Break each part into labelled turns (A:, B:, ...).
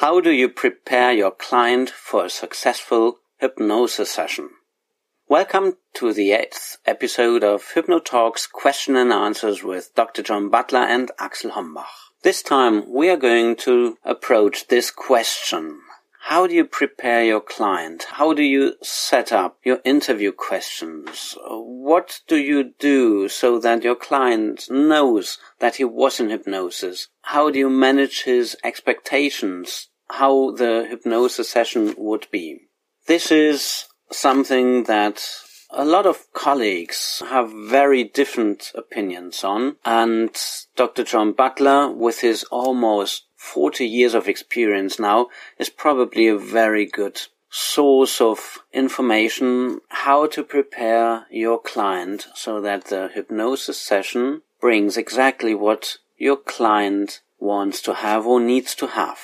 A: How do you prepare your client for a successful hypnosis session? Welcome to the eighth episode of HypnoTalks Question and Answers with Dr. John Butler and Axel Hombach. This time we are going to approach this question. How do you prepare your client? How do you set up your interview questions? What do you do so that your client knows that he was in hypnosis? How do you manage his expectations? How the hypnosis session would be? This is something that a lot of colleagues have very different opinions on, and Dr. John Butler, with his almost 40 years of experience now, is probably a very good source of information how to prepare your client so that the hypnosis session brings exactly what your client wants to have or needs to have.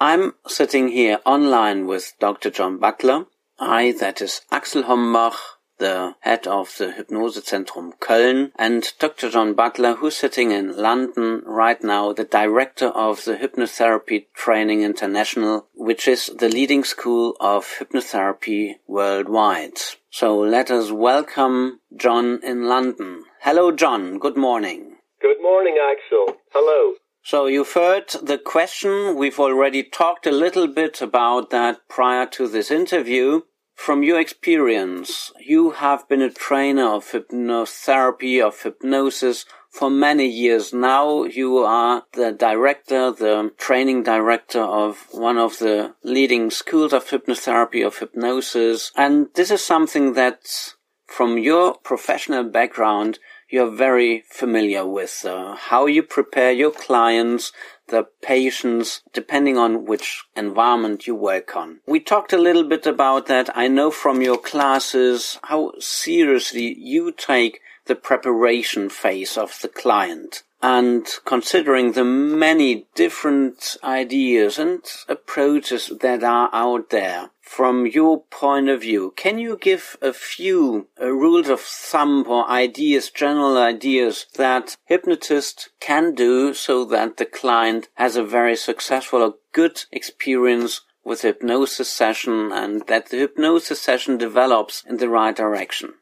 A: I'm sitting here online with Dr. John Butler. I, that is Axel Hombach, the head of the Hypnosezentrum Köln, and Dr. John Butler, who's sitting in London right now, the director of the Hypnotherapy Training International, which is the leading school of hypnotherapy worldwide. So let us welcome John in London. Hello, John. Good morning.
B: Good morning, Axel. Hello.
A: So you've heard the question. We've already talked a little bit about that prior to this interview. From your experience, you have been a trainer of hypnotherapy, of hypnosis for many years now. You are the director, the training director of one of the leading schools of hypnotherapy, of hypnosis. And this is something that from your professional background, you're very familiar with uh, how you prepare your clients, the patients, depending on which environment you work on. We talked a little bit about that. I know from your classes how seriously you take the preparation phase of the client. And considering the many different ideas and approaches that are out there, from your point of view, can you give a few uh, rules of thumb or ideas, general ideas that hypnotists can do so that the client has a very successful or good experience with hypnosis session and that the hypnosis session develops in the right direction?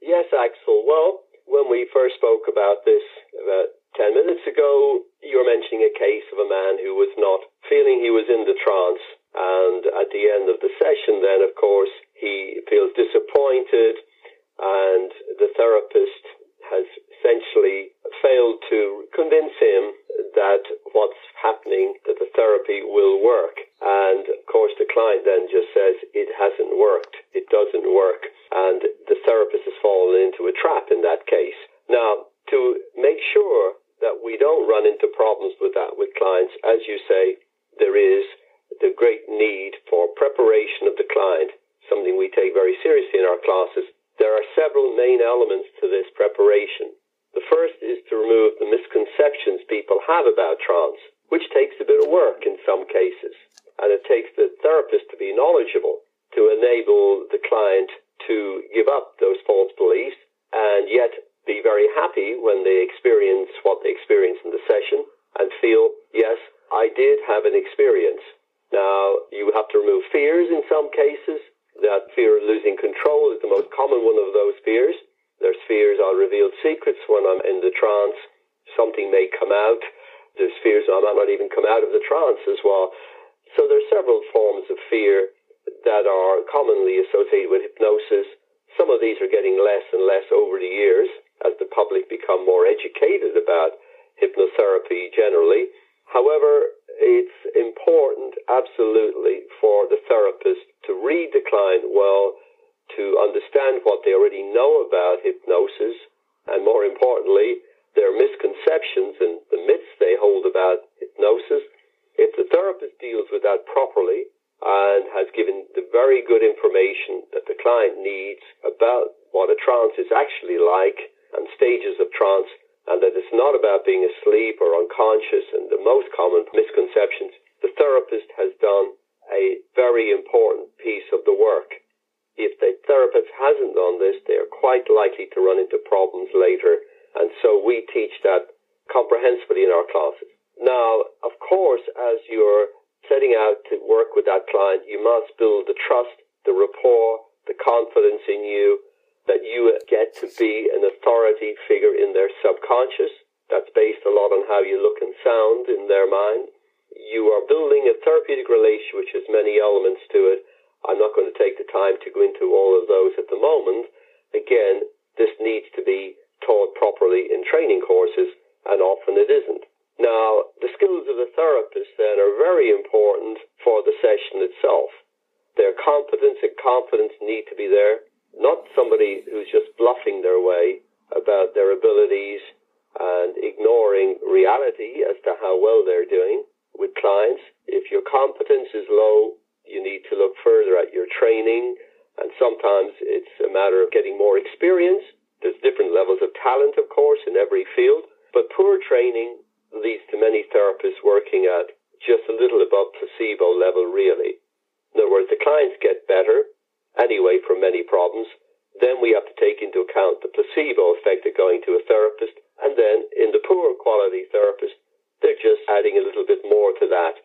B: Yes, Axel. Well, when we first spoke about this about 10 minutes ago, you were mentioning a case of a man who was not feeling he was in the trance. And at the end of the session, then, of course, he feels disappointed, and the therapist has essentially failed to convince him that what's happening, that the therapy will work. And of course, the client then just says, it hasn't worked. It doesn't work. And the therapist has fallen into a trap in that case. Now, to make sure that we don't run into problems with that with clients. As you say, there is the great need for preparation of the client, something we take very seriously in our classes. There are several to this preparation. The first is to remove the misconceptions people have about trance, which takes a bit of work in some cases. And it takes the therapist to be knowledgeable to enable the client to give up those false beliefs and yet be very happy when they experience what they experience in the session and feel, yes, I did have an experience. Now, you have to remove fears in some cases. That fear of losing control is the most common one of those fears. There's fears I'll reveal secrets when I'm in the trance. Something may come out. There's fears I might not even come out of the trance as well. So there's several forms of fear that are commonly associated with hypnosis. Some of these are getting less and less over the years as the public become more educated about hypnotherapy generally. However, it's important absolutely for the therapist to read the client well, to understand what they already know about hypnosis, and more importantly, their misconceptions and the myths they hold about hypnosis. If the therapist deals with that properly and has given the very good information that the client needs about what a trance is actually like, and stages of trance, and that it's not about being asleep or unconscious and the most common misconceptions, the therapist has done a very important piece of the work. If the therapist hasn't done this, they are quite likely to run into problems later, and so we teach that comprehensively in our classes. Now, of course, as you're setting out to work with that client, you must build the trust, the rapport, the confidence in you, that you get to be an authority figure in their subconscious. That's based a lot on how you look and sound in their mind. You are building a therapeutic relation which has many elements to it. I'm not going to take the time to go into all of those at the moment. Again, this needs to be taught properly in training courses, and often it isn't. Now, the skills of the therapist then are very important for the session itself. Their competence and confidence need to be there not somebody who's just bluffing their way about their abilities and ignoring reality as to how well they're doing with clients. If your competence is low, you need to look further at your training, and sometimes it's a matter of getting more experience. There's different levels of talent, of course, in every field, but poor training leads to many therapists working at just a little above placebo level, really. In other words, the clients get better, anyway for many problems. Then we have to take into account the placebo effect of going to a therapist. And then in the poor quality therapist, they're just adding a little bit more to that.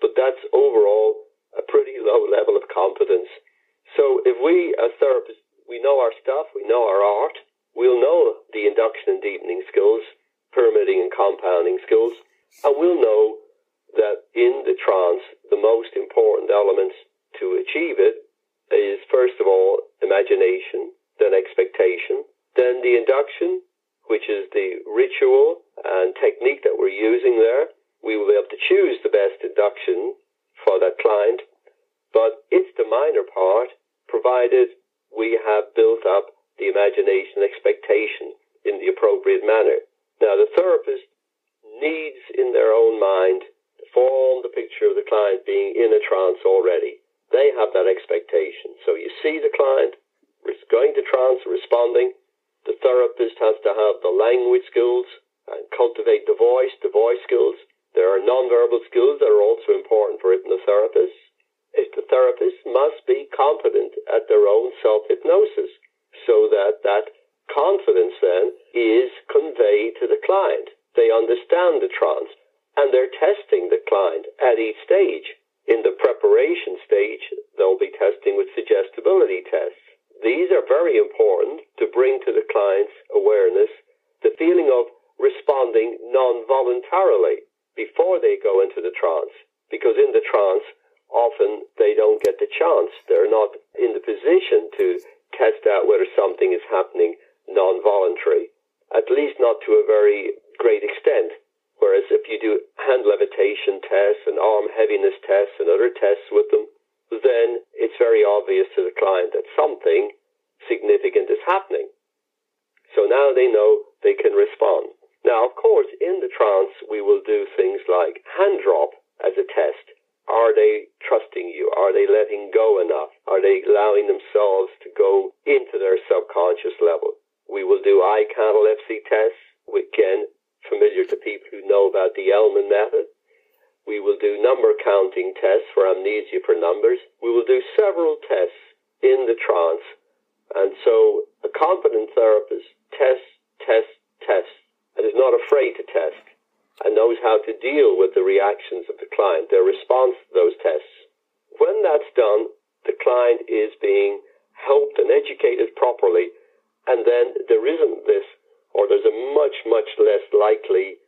B: But that's overall a pretty low level of competence. So if we as therapists, we know our stuff, we know our art, we'll know the induction and deepening skills, permitting and compounding skills, and we'll know that in the trance, the most important elements to achieve it is first of all imagination, then expectation, then the induction, which is the ritual and technique that we're using there. We will be able to choose the best induction client, but it's the minor part, provided we have built up the imagination expectation in the appropriate manner. Now, the therapist needs in their own mind to form the picture of the client being in a trance already they have that expectation. So you see the client going to trance, responding. The therapist has to have the language skills and cultivate the voice, the voice skills. There are nonverbal skills that are also important for hypnotherapists. If the therapist must be competent at their own self-hypnosis so that that confidence then is conveyed to the client. They understand the trance and they're testing the client at each stage. In the preparation stage, they'll be testing with suggestibility tests. These are very important to bring to the client's awareness the feeling of responding non-voluntarily before they go into the trance. Because in the trance, often they don't get the chance. They're not in the position to test out whether something is happening non-voluntary, at least not to a very great extent. Whereas if you do hand levitation tests and arm heaviness tests and other tests with them, then it's very obvious to the client that something significant is happening. So now they know they can respond. Now, of course, in the trance, we will do things like hand drop as a test. Are they trusting you? Are they letting go enough? Are they allowing themselves to go into their subconscious level? We will do eye catalepsy tests. Again, familiar to people who know about the Elman method. We will do number counting tests for amnesia for numbers. We will do several tests in the trance. And so a competent therapist tests, tests, tests, and is not afraid to test and knows how to deal with the reactions of the client, their response to those tests. When that's done, the client is being helped and educated properly, and then there isn't this or there's a much, much less likely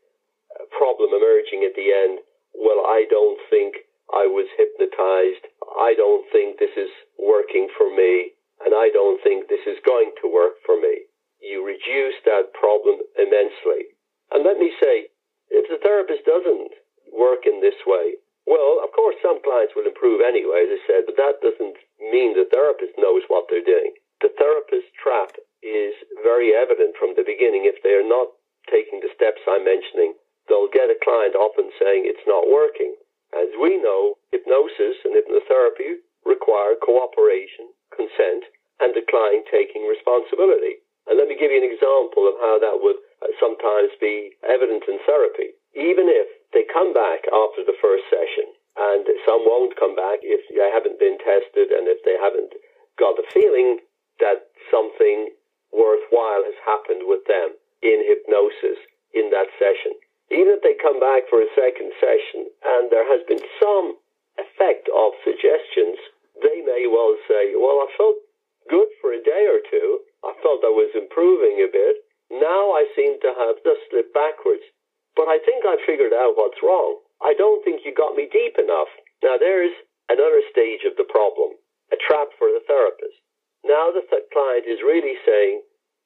B: uh, problem emerging at the end. Well, I don't think I was hypnotized. I don't think this is working for me. And I don't think this is going to work for me. You reduce that problem immensely. And let me say, if the therapist doesn't work in this way, well, of course, some clients will improve anyway, as I said, but that doesn't mean the therapist knows what they're doing. The therapist trap is very evident from the beginning. If they are not taking the steps I'm mentioning, they'll get a client often saying it's not working. As we know, hypnosis and hypnotherapy require cooperation, consent, and the client taking responsibility. And let me give you an example of how that would uh, sometimes be evident in therapy. Even if they come back after the first session, and some won't come back if they haven't been tested and if they haven't got the feeling that something worthwhile has happened with them in hypnosis in that session. Even if they come back for a second session and there has been some effect of suggestions, they may well say, well, I felt good for a day or two. I felt I was improving a bit. Now I seem to have just slipped backwards. But I think I figured out what's wrong. I don't think you got me deep enough. Now there's another stage of the problem, a trap for the therapist. Now the th- client is really saying,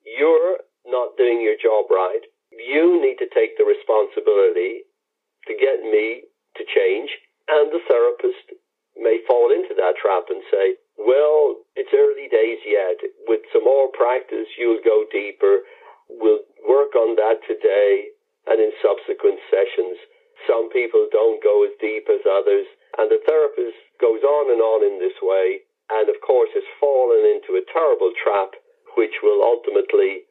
B: you're not doing your job right. You need to take the responsibility to get me to change. And the therapist may fall into that trap and say, well, it's early days yet. With some more practice, you'll go deeper. We'll work on that today and in subsequent sessions. Some people don't go as deep as others. And the therapist goes on and on in this way. And of course, has fallen into a terrible trap, which will ultimately,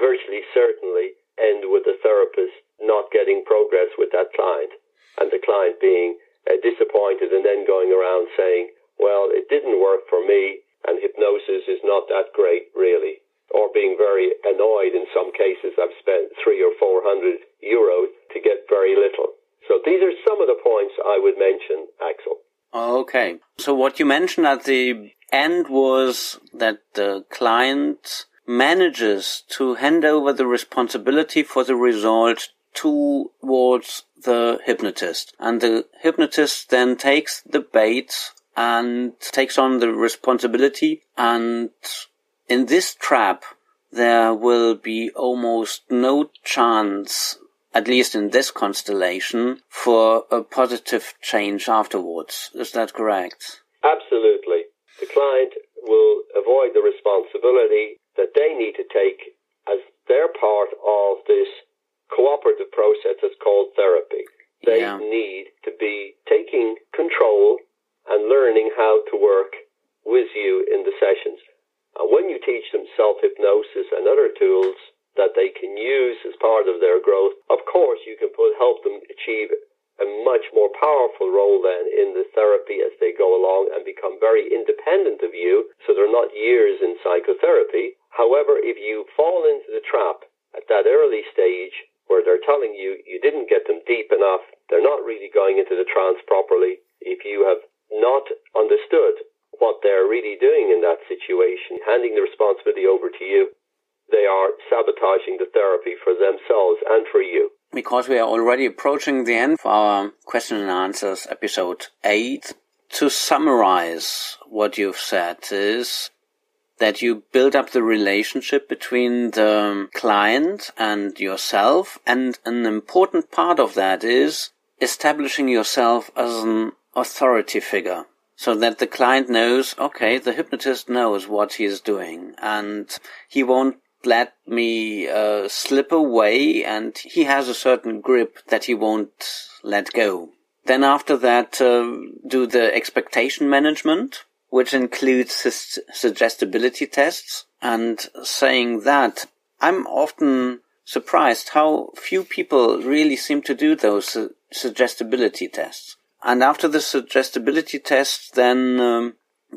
B: virtually certainly, end with the therapist not getting progress with that client and the client being uh, disappointed and then going around saying, well, it didn't work for me and hypnosis is not that great, really. Or being very annoyed in some cases. I've spent three or four hundred euros to get very little. So these are some of the points I would mention, Axel.
A: Okay. So what you mentioned at the end was that the client manages to hand over the responsibility for the result towards the hypnotist. And the hypnotist then takes the bait and takes on the responsibility. And in this trap, there will be almost no chance, at least in this constellation, for a positive change afterwards. Is that correct?
B: Absolutely. The client will avoid the responsibility that they need to take as their part of this cooperative process that's called therapy. They yeah. need to be taking control and learning how to work with you in the sessions. And when you teach them self hypnosis and other tools that they can use as part of their growth, of course you can put, help them achieve a much more powerful role then in the therapy as they go along and become very independent of you, so they're not years in psychotherapy. However, if you fall into the trap at that early stage where they're telling you you didn't get them deep enough, they're not really going into the trance properly, if you have not understood what they're really doing in that situation, handing the responsibility over to you, they are sabotaging the therapy for themselves and for you.
A: Because we are already approaching the end of our question and answers episode 8, to summarize what you've said is that you build up the relationship between the client and yourself. And an important part of that is establishing yourself as an authority figure so that the client knows, okay, the hypnotist knows what he is doing and he won't let me uh, slip away and he has a certain grip that he won't let go. Then after that, uh, do the expectation management which includes su- suggestibility tests. And saying that, I'm often surprised how few people really seem to do those su- suggestibility tests. And after the suggestibility test, then um,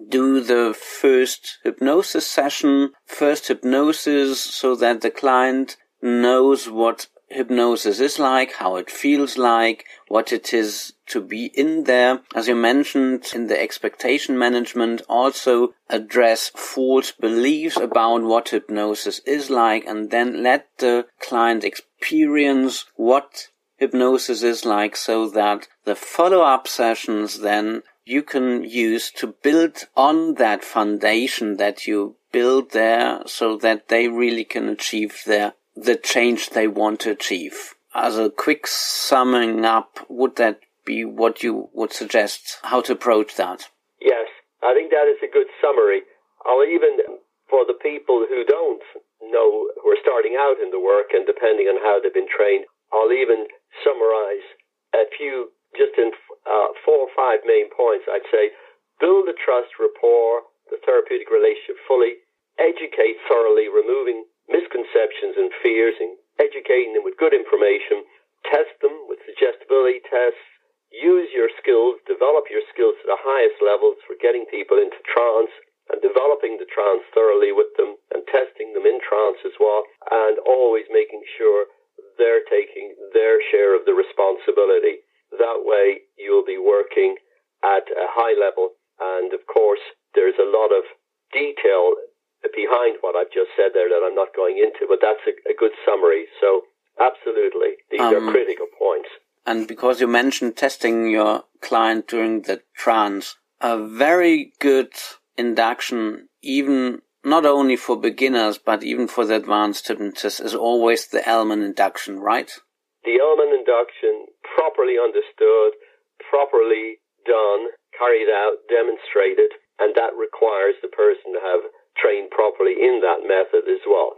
A: do the first hypnosis session, first hypnosis, so that the client knows what hypnosis is like, how it feels like, what it is to be in there. As you mentioned in the expectation management, also address false beliefs about what hypnosis is like and then let the client experience what hypnosis is like so that the follow-up sessions then you can use to build on that foundation that you build there so that they really can achieve their the change they want to achieve. As a quick summing up, would that be what you would suggest how to approach that?
B: Yes, I think that is a good summary. I'll even, for the people who don't know, who are starting out in the work and depending on how they've been trained, I'll even summarize a few, just in uh, four or five main points. I'd say build the trust, rapport, the therapeutic relationship fully, educate thoroughly, removing misconceptions and fears and educating them with good information, test them with suggestibility tests, use your skills, develop your skills to the highest levels for getting people into trance and developing the trance thoroughly with them and testing them in trance as well and always making sure they're taking their share of the responsibility. That way you'll be working at a high level. And of course, there's a lot of detail behind what I've just said there that I'm not going into, but that's a, a good summary. So absolutely, these um, are critical points.
A: And because you mentioned testing your client during the trance, a very good induction, even not only for beginners, but even for the advanced hypnotists, is always the Elman induction, right?
B: The Elman induction, properly understood, properly done, carried out, demonstrated, and that requires the person to have trained properly in that method as well.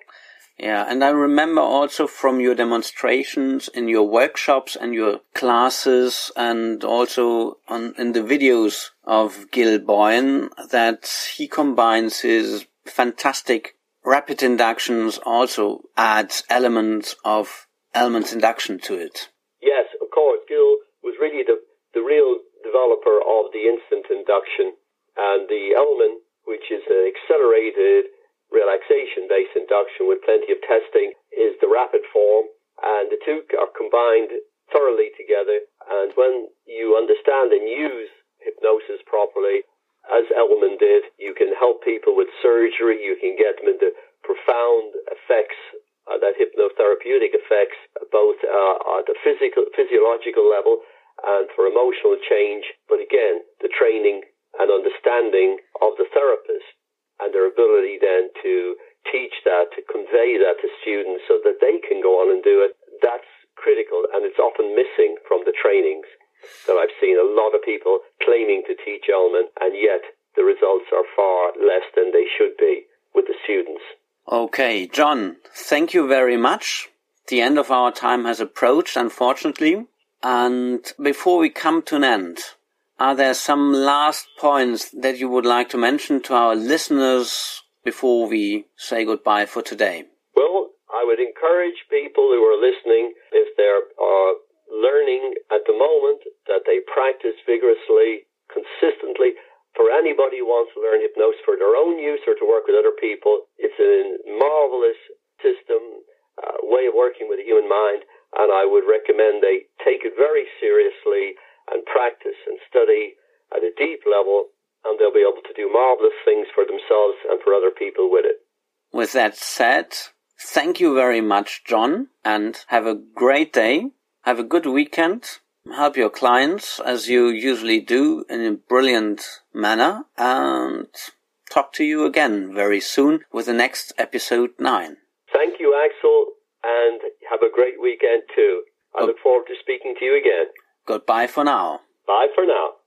A: Yeah, and I remember also from your demonstrations in your workshops and your classes and also on, in the videos of Gil Boyne that he combines his fantastic rapid inductions also adds elements of Elman's induction to it.
B: Yes, of course. Gil was really the, the real developer of the instant induction and the Elman, which is an accelerated relaxation based induction with plenty of testing, is the rapid form. And the two are combined thoroughly together. And when you understand and use hypnosis properly, as Elman did, you can help people with surgery, you can get them into profound effects, uh, that hypnotherapeutic effects, both uh, at the physical, physiological level and for emotional change. But again, the training and understanding of the therapist and their ability then to teach that, to convey that to students so that they can go on and do it, that's critical and it's often missing from the trainings that I've seen a lot of people claiming to teach Elman, and yet the results are far less than they should be with the students.
A: Okay, John, thank you very much. The end of our time has approached, unfortunately. And before we come to an end, are there some last points that you would like to mention to our listeners before we say goodbye for today?
B: Well, I would encourage people who are listening, if there are learning at the moment that they practice vigorously, consistently. For anybody who wants to learn hypnosis for their own use or to work with other people, it's a marvelous system, uh, way of working with the human mind, and I would recommend they take it very seriously and practice and study at a deep level, and they'll be able to do marvelous things for themselves and for other people with it.
A: With that said, thank you very much, John, and have a great day. Have a good weekend. Help your clients as you usually do in a brilliant manner and talk to you again very soon with the next episode 9.
B: Thank you, Axel, and have a great weekend too. I look forward to speaking to you again.
A: Goodbye for now.
B: Bye for now.